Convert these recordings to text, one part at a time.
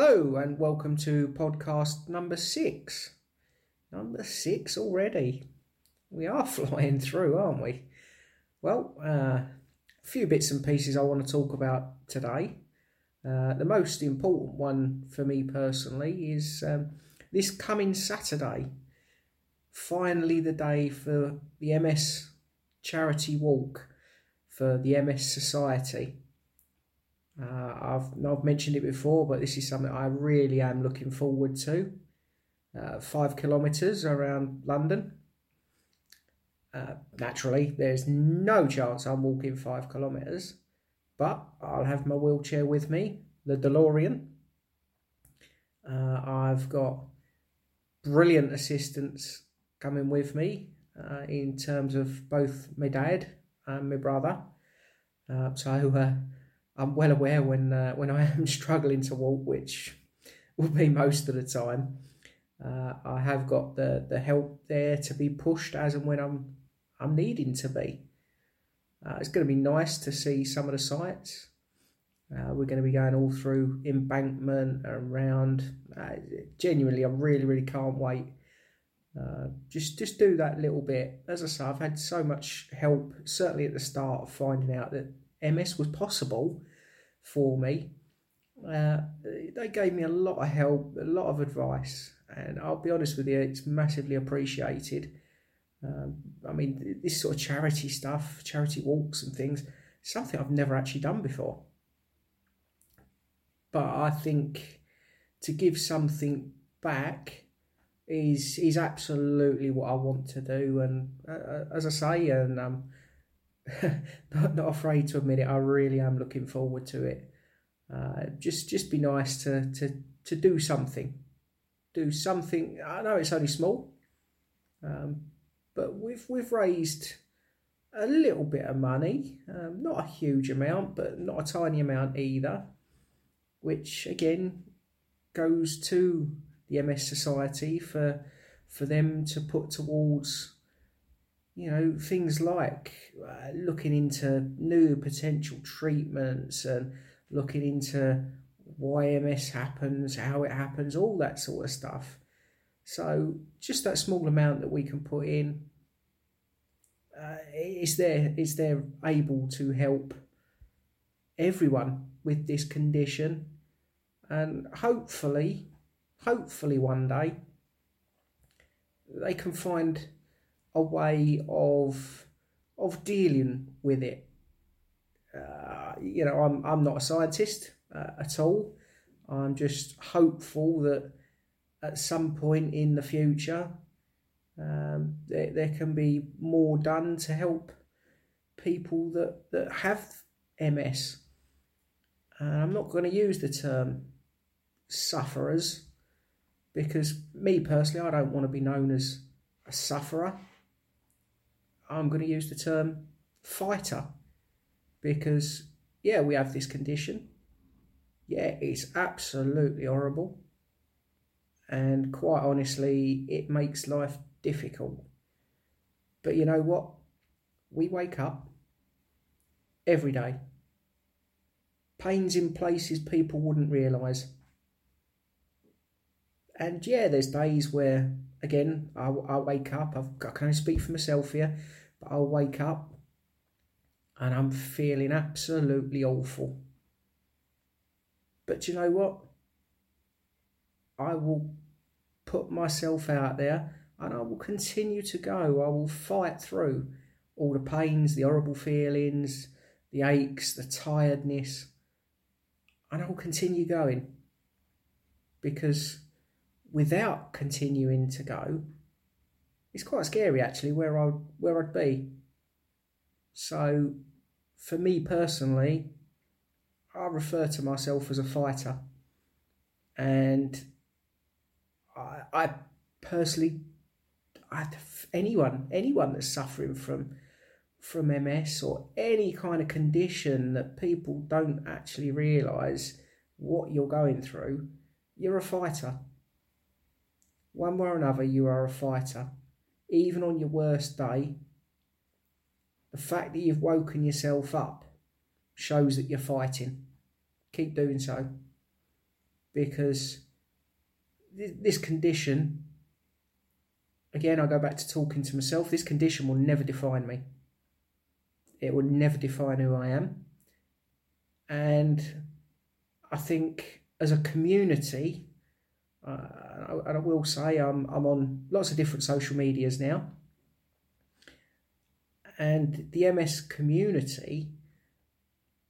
Hello and welcome to podcast number six. Number six already. We are flying through, aren't we? Well, uh, a few bits and pieces I want to talk about today. Uh, the most important one for me personally is um, this coming Saturday. Finally, the day for the MS charity walk for the MS Society. Uh, I've I've mentioned it before, but this is something I really am looking forward to. Uh, five kilometres around London. Uh, naturally, there's no chance I'm walking five kilometres, but I'll have my wheelchair with me, the DeLorean. Uh, I've got brilliant assistants coming with me uh, in terms of both my dad and my brother. Uh, so I'm well aware when uh, when I am struggling to walk, which will be most of the time. Uh, I have got the, the help there to be pushed as and when I'm I'm needing to be. Uh, it's going to be nice to see some of the sights. Uh, we're going to be going all through embankment and around. Uh, genuinely, I really, really can't wait. Uh, just, just do that little bit. As I say, I've had so much help, certainly at the start of finding out that MS was possible for me. Uh, they gave me a lot of help, a lot of advice, and I'll be honest with you, it's massively appreciated. Um, I mean, this sort of charity stuff, charity walks and things, something I've never actually done before. But I think to give something back is is absolutely what I want to do, and uh, uh as I say, and um, not, not afraid to admit it. I really am looking forward to it. Uh, just just be nice to to to do something, do something. I know it's only small, um, but we've we've raised a little bit of money, um, not a huge amount, but not a tiny amount either, which again goes to the MS Society for for them to put towards you know, things like uh, looking into new potential treatments and looking into why MS happens, how it happens, all that sort of stuff. So just that small amount that we can put in uh, is there is there able to help everyone with this condition and hopefully hopefully one day they can find a way of of dealing with it. Uh, you know, I'm I'm not a scientist uh, at all. I'm just hopeful that at some point in the future, um, there there can be more done to help people that that have MS. And I'm not going to use the term sufferers because me personally, I don't want to be known as a sufferer. I'm going to use the term fighter because, yeah, we have this condition. Yeah, it's absolutely horrible. And quite honestly, it makes life difficult. But you know what? We wake up every day. Pains in places people wouldn't realise. And yeah, there's days where, again, I, I wake up, I've, I can only speak for myself here. But I'll wake up and I'm feeling absolutely awful. But you know what? I will put myself out there and I will continue to go. I will fight through all the pains, the horrible feelings, the aches, the tiredness, and I will continue going. Because without continuing to go, it's quite scary actually where I where I'd be. So, for me personally, I refer to myself as a fighter, and I, I personally, I, anyone anyone that's suffering from from MS or any kind of condition that people don't actually realise what you're going through, you're a fighter. One way or another, you are a fighter even on your worst day, the fact that you've woken yourself up shows that you're fighting. Keep doing so. because this condition, again, I go back to talking to myself, this condition will never define me. It will never define who I am. And I think as a community, uh, and I will say I'm, I'm on lots of different social medias now. And the MS community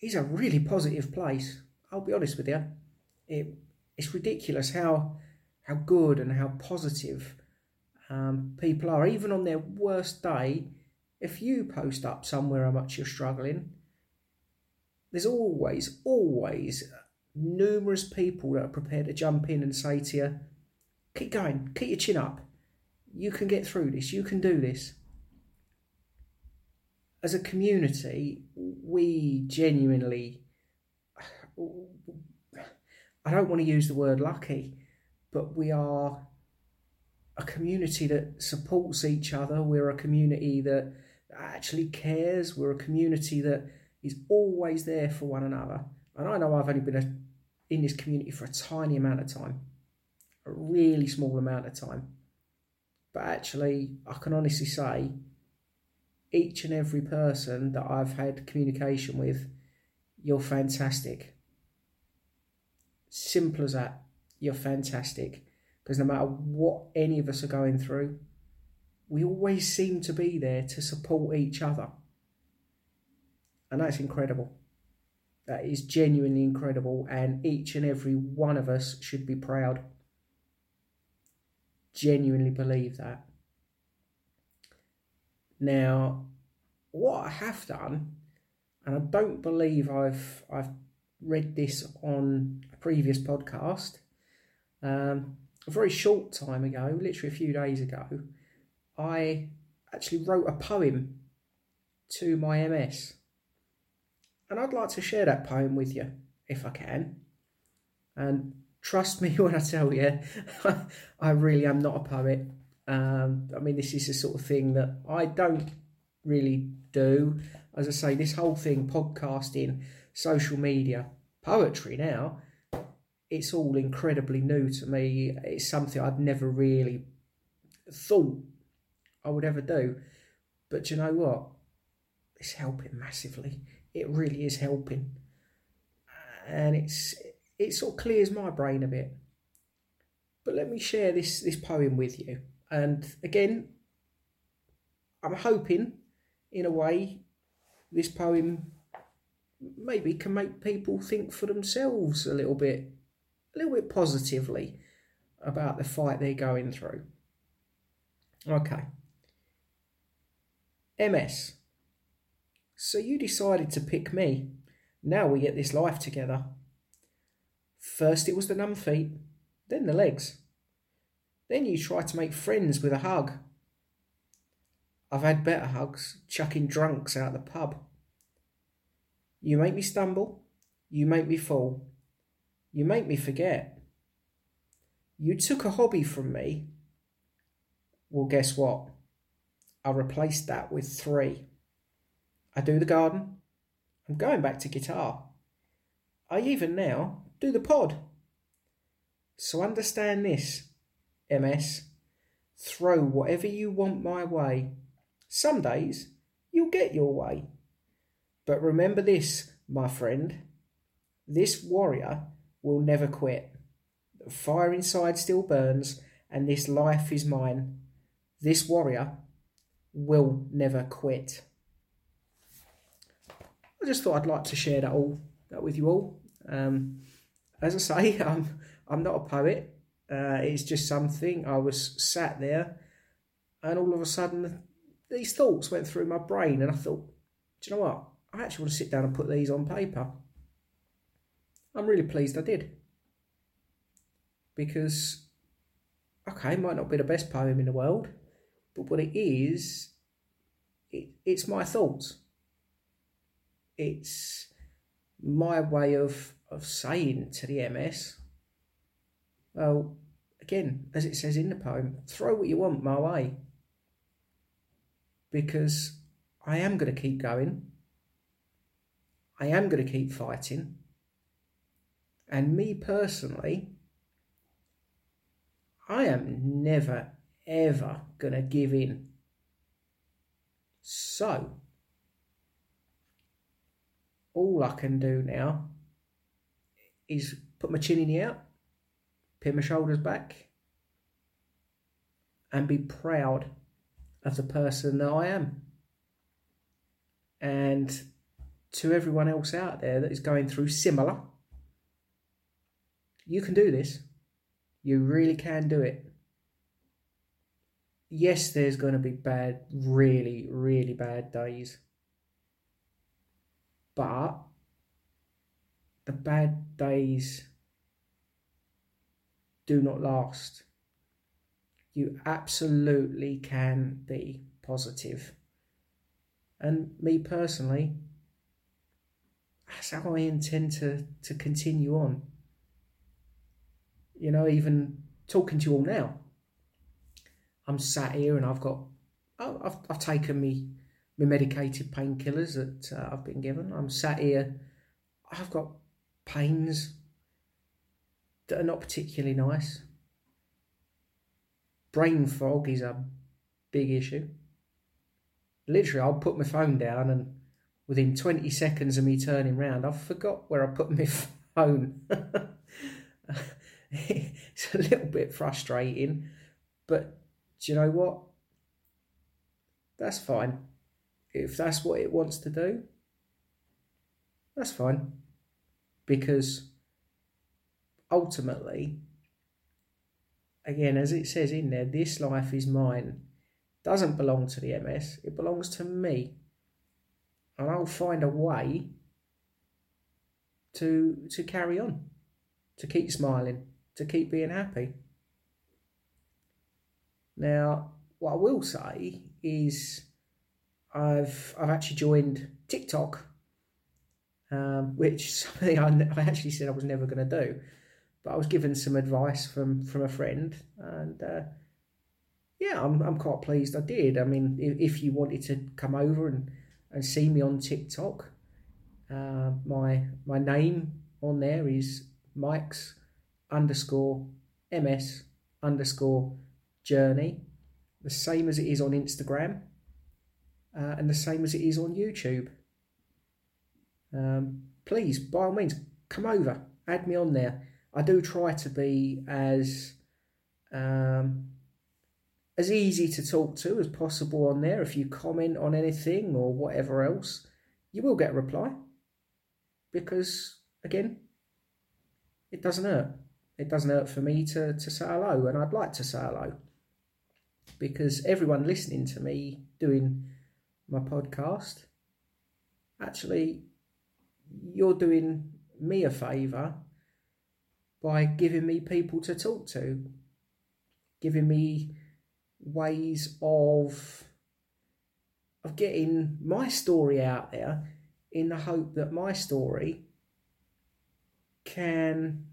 is a really positive place. I'll be honest with you. It, it's ridiculous how how good and how positive um, people are. Even on their worst day, if you post up somewhere how much you're struggling, there's always, always numerous people that are prepared to jump in and say to you, keep going, keep your chin up. You can get through this, you can do this. As a community, we genuinely, I don't want to use the word lucky, but we are a community that supports each other. We're a community that actually cares. We're a community that is always there for one another. And I know I've only been a, in this community for a tiny amount of time, a really small amount of time. But actually, I can honestly say each and every person that I've had communication with, you're fantastic. Simple as that you're fantastic. Because no matter what any of us are going through, we always seem to be there to support each other. And that's incredible. That is genuinely incredible, and each and every one of us should be proud. Genuinely believe that. Now, what I have done, and I don't believe I've I've read this on a previous podcast, um, a very short time ago, literally a few days ago, I actually wrote a poem to my MS. And I'd like to share that poem with you if I can. And trust me when I tell you, I really am not a poet. Um, I mean, this is the sort of thing that I don't really do. As I say, this whole thing, podcasting, social media, poetry now, it's all incredibly new to me. It's something I'd never really thought I would ever do. But you know what? It's helping massively. It really is helping. And it's it sort of clears my brain a bit. But let me share this this poem with you. And again, I'm hoping in a way this poem maybe can make people think for themselves a little bit a little bit positively about the fight they're going through. Okay. MS. So you decided to pick me. Now we get this life together. First it was the numb feet, then the legs. Then you try to make friends with a hug. I've had better hugs, chucking drunks out the pub. You make me stumble, you make me fall. You make me forget. You took a hobby from me. Well, guess what? I replaced that with three. I do the garden. I'm going back to guitar. I even now do the pod. So understand this, MS. Throw whatever you want my way. Some days you'll get your way. But remember this, my friend. This warrior will never quit. The fire inside still burns, and this life is mine. This warrior will never quit. I just thought I'd like to share that all that with you all. Um, as I say, I'm I'm not a poet. Uh, it's just something I was sat there, and all of a sudden, these thoughts went through my brain, and I thought, do you know what? I actually want to sit down and put these on paper. I'm really pleased I did. Because, okay, it might not be the best poem in the world, but what it is, it, it's my thoughts. It's my way of, of saying to the MS, well, again, as it says in the poem, throw what you want my way. Because I am going to keep going. I am going to keep fighting And me personally, I am never, ever going to give in. So, all I can do now is put my chin in the air, pin my shoulders back, and be proud of the person that I am. And to everyone else out there that is going through similar, you can do this. You really can do it. Yes, there's going to be bad, really, really bad days. But the bad days do not last. You absolutely can be positive. And me personally, that's how I intend to, to continue on. You know, even talking to you all now, I'm sat here and I've got, oh, I've, I've taken me, my medicated painkillers that uh, I've been given. I'm sat here, I've got pains that are not particularly nice. Brain fog is a big issue. Literally, I'll put my phone down and within 20 seconds of me turning round, I've forgot where I put my phone. it's a little bit frustrating, but do you know what? That's fine. If that's what it wants to do, that's fine. Because ultimately, again, as it says in there, this life is mine. Doesn't belong to the MS, it belongs to me and I'll find a way to to carry on, to keep smiling, to keep being happy. Now, what I will say is, I've I've actually joined TikTok, um, which something I, I actually said I was never going to do, but I was given some advice from from a friend, and uh, yeah, I'm I'm quite pleased I did. I mean, if, if you wanted to come over and and see me on TikTok. Uh, my my name on there is Mike's underscore ms underscore journey, the same as it is on Instagram, uh, and the same as it is on YouTube. Um, please, by all means, come over, add me on there. I do try to be as um, as easy to talk to as possible on there. If you comment on anything or whatever else, you will get a reply. Because, again, it doesn't hurt. It doesn't hurt for me to, to say hello, and I'd like to say hello. Because everyone listening to me doing my podcast, actually, you're doing me a favour by giving me people to talk to, giving me ways of of getting my story out there in the hope that my story can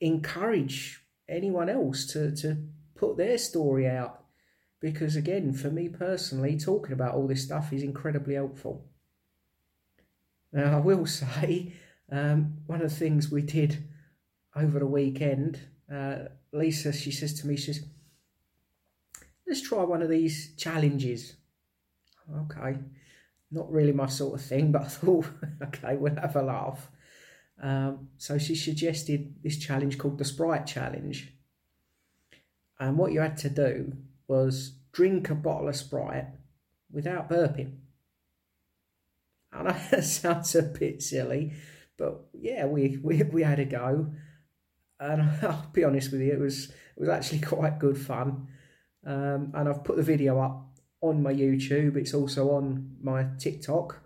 encourage anyone else to, to put their story out because again for me personally talking about all this stuff is incredibly helpful now i will say um, one of the things we did over the weekend uh, lisa she says to me she says let's try one of these challenges. Okay, not really my sort of thing, but I thought, okay, we'll have a laugh. Um, so she suggested this challenge called the Sprite Challenge. And what you had to do was drink a bottle of Sprite without burping. I know that sounds a bit silly, but yeah, we, we, we had a go. And I'll be honest with you, it was it was actually quite good fun. Um, and I've put the video up on my YouTube. It's also on my TikTok.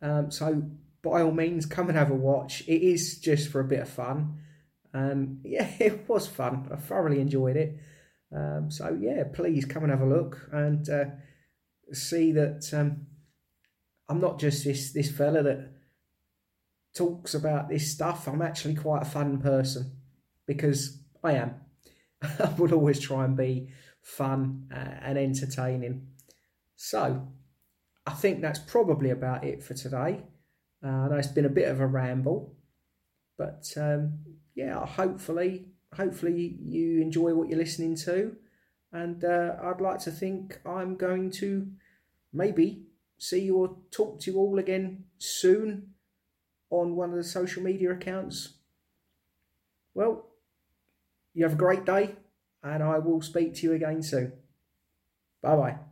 Um, so by all means, come and have a watch. It is just for a bit of fun. Um, yeah, it was fun. I thoroughly enjoyed it. Um, so yeah, please come and have a look and uh, see that um, I'm not just this this fella that talks about this stuff. I'm actually quite a fun person because I am. I would always try and be fun, uh, and entertaining. So, I think that's probably about it for today. Uh, I know it's been a bit of a ramble, But um, yeah, hopefully, hopefully you enjoy what you're listening to, and uh, I'd like to think I'm going to maybe see you or talk to you all again soon on one of the social media accounts. Well, you have a great day, and I will speak to you again soon. Bye bye.